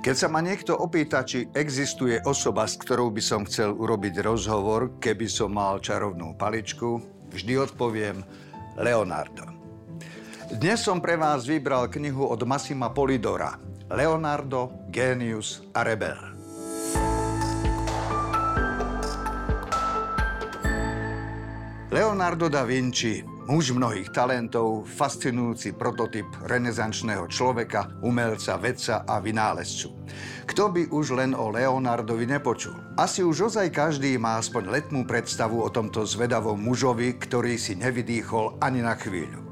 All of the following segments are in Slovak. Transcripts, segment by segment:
Keď sa ma niekto opýta, či existuje osoba, s ktorou by som chcel urobiť rozhovor, keby som mal čarovnú paličku, vždy odpoviem Leonardo. Dnes som pre vás vybral knihu od Massima Polidora Leonardo, Genius a Rebel. Leonardo da Vinci Muž mnohých talentov, fascinujúci prototyp renesančného človeka, umelca, vedca a vynálezcu. Kto by už len o Leonardovi nepočul? Asi už ozaj každý má aspoň letmú predstavu o tomto zvedavom mužovi, ktorý si nevydýchol ani na chvíľu.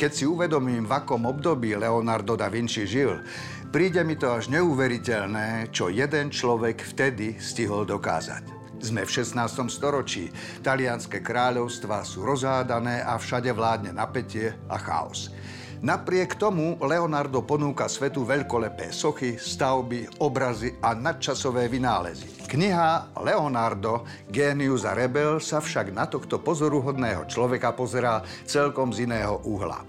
Keď si uvedomím, v akom období Leonardo da Vinci žil, príde mi to až neuveriteľné, čo jeden človek vtedy stihol dokázať. Sme v 16. storočí. Talianské kráľovstvá sú rozhádané a všade vládne napätie a chaos. Napriek tomu Leonardo ponúka svetu veľkolepé sochy, stavby, obrazy a nadčasové vynálezy. Kniha Leonardo, Genius a Rebel sa však na tohto pozoruhodného človeka pozerá celkom z iného uhla.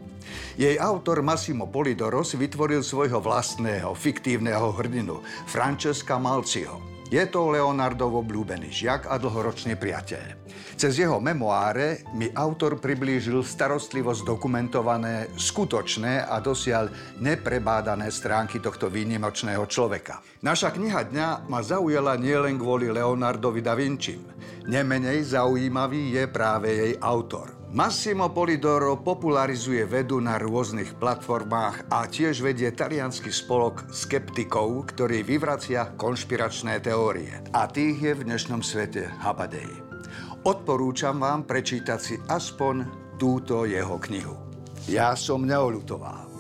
Jej autor Massimo Polidoro si vytvoril svojho vlastného, fiktívneho hrdinu, Francesca Malciho. Je to Leonardov obľúbený žiak a dlhoročný priateľ. Cez jeho memoáre mi autor priblížil starostlivo zdokumentované, skutočné a dosiaľ neprebádané stránky tohto výnimočného človeka. Naša kniha dňa ma zaujala nielen kvôli Leonardovi da Vinci. Nemenej zaujímavý je práve jej autor. Massimo Polidoro popularizuje vedu na rôznych platformách a tiež vedie talianský spolok skeptikov, ktorý vyvracia konšpiračné teórie. A tých je v dnešnom svete habadej. Odporúčam vám prečítať si aspoň túto jeho knihu. Ja som neolutoval.